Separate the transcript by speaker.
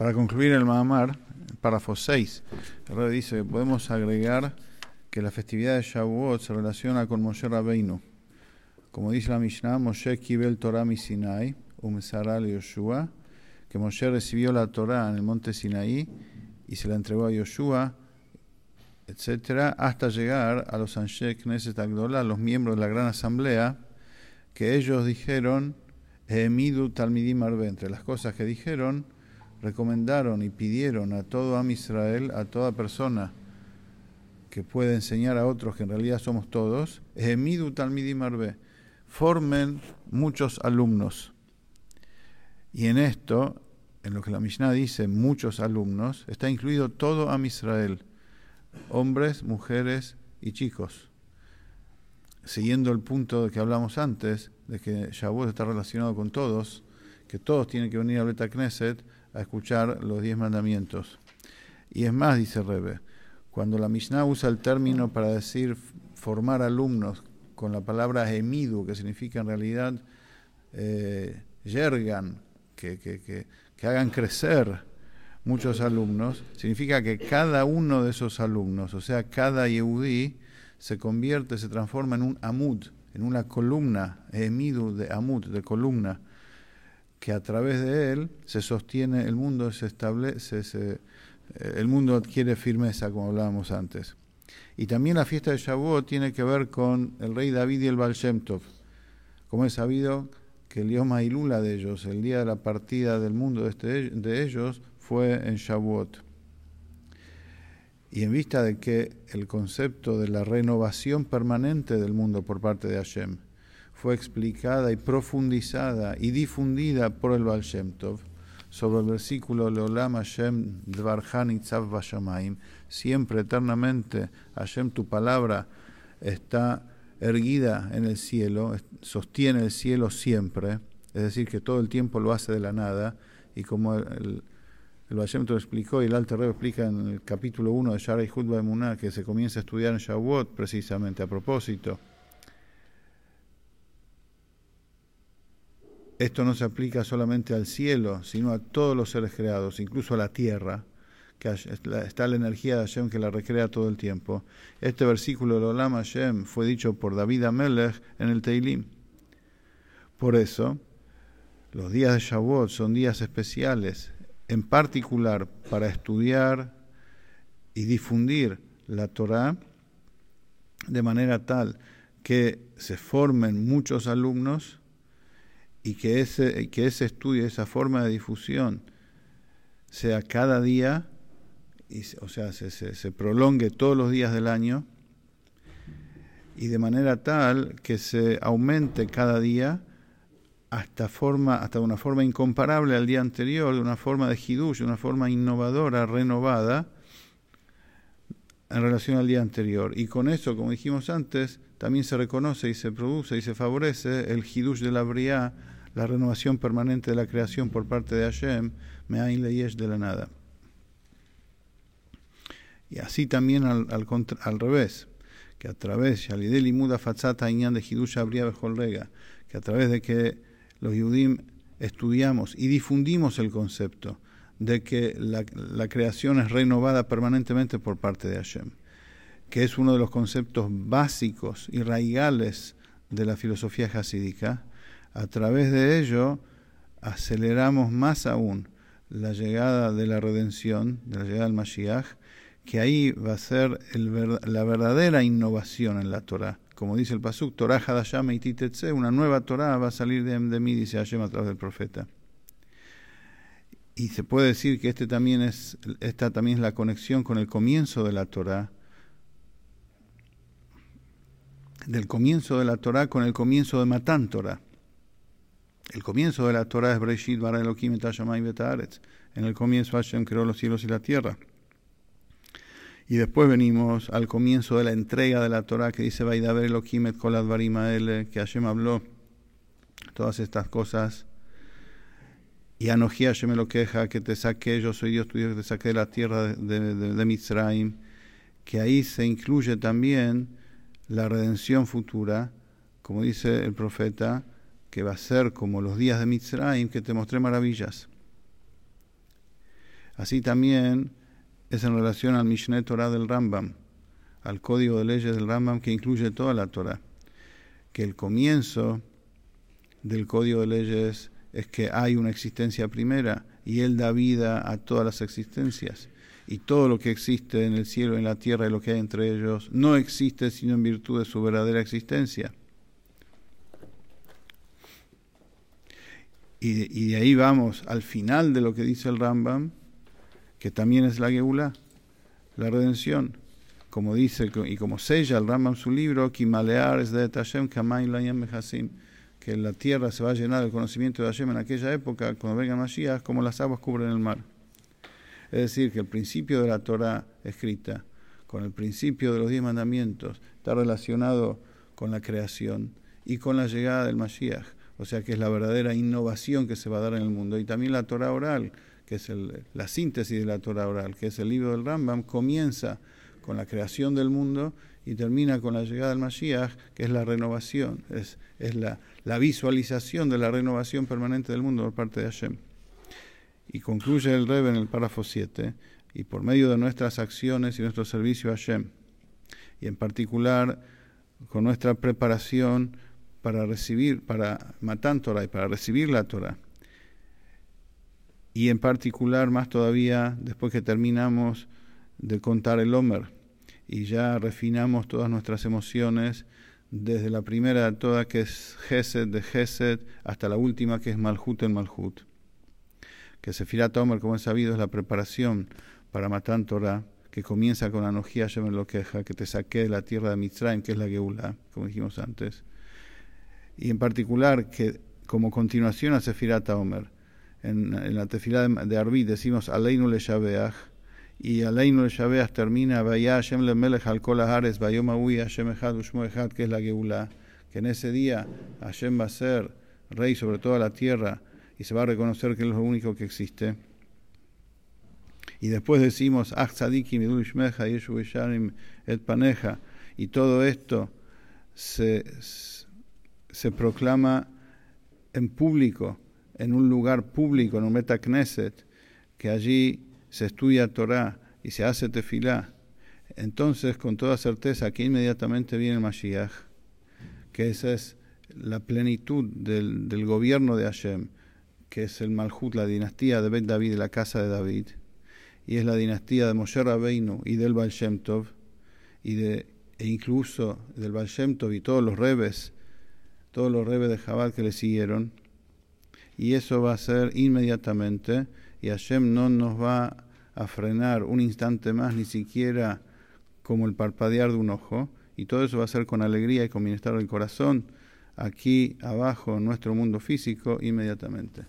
Speaker 1: Para concluir el Mahamar, párrafo 6, el rey dice podemos agregar que la festividad de Shavuot se relaciona con Moshe Rabbeinu. Como dice la Mishnah, Moshe kibel Torah mi Sinai, umesara Yoshua, que Moshe recibió la Torah en el monte Sinaí y se la entregó a Yoshua, etcétera, hasta llegar a los Anshe Knesset Agdolah, los miembros de la gran asamblea, que ellos dijeron, Emidu Talmidim Arbe, entre las cosas que dijeron, recomendaron y pidieron a todo Am Israel, a toda persona que puede enseñar a otros que en realidad somos todos, Emidu Talmidim Arbe, formen muchos alumnos. Y en esto, en lo que la Mishnah dice, muchos alumnos, está incluido todo Am Israel hombres, mujeres y chicos. Siguiendo el punto que hablamos antes, de que Shavuot está relacionado con todos, que todos tienen que venir a Beta Knesset a escuchar los diez mandamientos. Y es más, dice Rebe, cuando la Mishnah usa el término para decir formar alumnos con la palabra emidu, que significa en realidad eh, yergan, que, que, que, hagan crecer, muchos alumnos, significa que cada uno de esos alumnos, o sea, cada Yehudí, se convierte, se transforma en un amud, en una columna, emidu de amud, de columna, que a través de él se sostiene el mundo, se establece, se, el mundo adquiere firmeza, como hablábamos antes. Y también la fiesta de Shavuot tiene que ver con el rey David y el Baal. Como es sabido que el Yom Ilula de ellos, el día de la partida del mundo de, este, de ellos, fue en Shavuot. Y en vista de que el concepto de la renovación permanente del mundo por parte de Hashem fue explicada y profundizada y difundida por el Baal Shem Tov, sobre el versículo Leolam Hashem Dvarhan Itzav Vashamayim, siempre eternamente Hashem tu palabra está erguida en el cielo, sostiene el cielo siempre, es decir, que todo el tiempo lo hace de la nada, y como el, el explicó y el Alter Rebbe explica en el capítulo 1 de Sharai Hutba de Muná que se comienza a estudiar en Shavuot precisamente a propósito. Esto no se aplica solamente al cielo, sino a todos los seres creados, incluso a la tierra, que está la energía de Hashem que la recrea todo el tiempo. Este versículo de Olam Hashem fue dicho por David Amelech en el Teilim. Por eso, los días de Shavuot son días especiales en particular para estudiar y difundir la Torah de manera tal que se formen muchos alumnos y que ese, que ese estudio, esa forma de difusión sea cada día, y, o sea, se, se, se prolongue todos los días del año y de manera tal que se aumente cada día hasta, forma, hasta una forma incomparable al día anterior, de una forma de hidush, de una forma innovadora, renovada, en relación al día anterior. Y con eso, como dijimos antes, también se reconoce y se produce y se favorece el hidush de la Briá, la renovación permanente de la creación por parte de Hashem, Me'ain Leyesh de la nada. Y así también al, al, revés, que a través, Yalidel Muda Fatzata Inyan de Hidush Abria que a través de que los Yudim estudiamos y difundimos el concepto de que la, creación es renovada permanentemente por parte de Hashem, que es uno de los conceptos básicos y raigales de la filosofía hasídica, a través de ello aceleramos más aún la llegada de la redención, de la llegada del Mashiach, que ahí va a ser la verdadera innovación en la Torah, como dice el Pasuk, Torah Hadasham Titetse, una nueva Torah va a salir de, de mí, dice Hashem a través del profeta. Y se puede decir que este también es, esta también es la conexión con el comienzo de la Torah, del comienzo de la Torah con el comienzo de Matán. El comienzo de la Torah es Breshit Bara Elohim et En el comienzo Hashem creó los cielos y la tierra. Y después venimos al comienzo de la entrega de la Torah que dice Vaidaber Elohim et Kol que Hashem habló todas estas cosas. Y Anoji Hashem lo queja, que te saqué, yo soy Dios tuyo, que te saqué de la tierra de, de, de. Que ahí se incluye también la redención futura, como dice el profeta, que va a ser como los días de Mitzrayim, que te mostré maravillas. Así también es en relación al Mishneh Torah del Rambam, al código de leyes del Rambam que incluye toda la Torah, que el comienzo del código de leyes es que hay una existencia primera y Él da vida a todas las existencias. Y todo lo que existe en el cielo, en la tierra y lo que hay entre ellos no existe sino en virtud de su verdadera existencia. Y, de ahí vamos al final de lo que dice el Rambam, que también es la Geula, la redención. Como dice y como sella el Rambam su libro, Kimalear es de Tashem que la tierra se va a llenar del conocimiento de Hashem en aquella época, cuando venga Mashiach, como las aguas cubren el mar. Es decir, que el principio de la Torah escrita, con el principio de los diez mandamientos, está relacionado con la creación y con la llegada del Mashiach. O sea que es la verdadera innovación que se va a dar en el mundo. Y también la Torah oral, que es la síntesis de la Torah oral, que es el libro del Rambam, comienza con la creación del mundo y termina con la llegada del Mashiach, que es la renovación, es, es la, la visualización de la renovación permanente del mundo por parte de Hashem. Y concluye el Rebbe en el párrafo 7, y por medio de nuestras acciones y nuestro servicio a Hashem, y en particular con nuestra preparación para recibir, para matar Torah y para recibir la Torah, y en particular más todavía después que terminamos de contar el Homer y ya refinamos todas nuestras emociones desde la primera de todas que es Gesed de Gesed hasta la última que es Malhut en Malhut. Que Sefirat Omer, como es sabido, es la preparación para matar Torah, que comienza con Anojía Yemen lo queja, que te saqué de la tierra de Mitzrayim, que es la Geula, como dijimos antes. Y en particular que como continuación a Sefirat Omer, en, la tefilá de, de Arbi decimos Aleinu le y Aleinu Shabeach termina Vaya Hashem le Melech al Kol Haares Vayom Hashem Echad Ushmo Echad que es la Geulá que en ese día Hashem va a ser rey sobre toda la tierra y se va a reconocer que es lo único que existe. Y después decimos Ach Tzadikim Idul Yeshu Et Paneja y todo esto se, se proclama en público en un lugar público, en un Meta Knesset, que allí se estudia Torah y se hace tefilá, entonces con toda certeza aquí inmediatamente viene el Mashiach, que esa es la plenitud del, gobierno de Hashem, que es el Malhut, la dinastía de Bet David, la casa de David, y es la dinastía de Moshe Rabbeinu y del Baal Shem y de, e incluso del Baal Shem y todos los rebes, todos los rebes de Jabal que le siguieron, y eso va a ser inmediatamente y Hashem no nos va a frenar un instante más, ni siquiera como el parpadear de un ojo, y todo eso va a ser con alegría y con bienestar del corazón, aquí abajo en nuestro mundo físico, inmediatamente.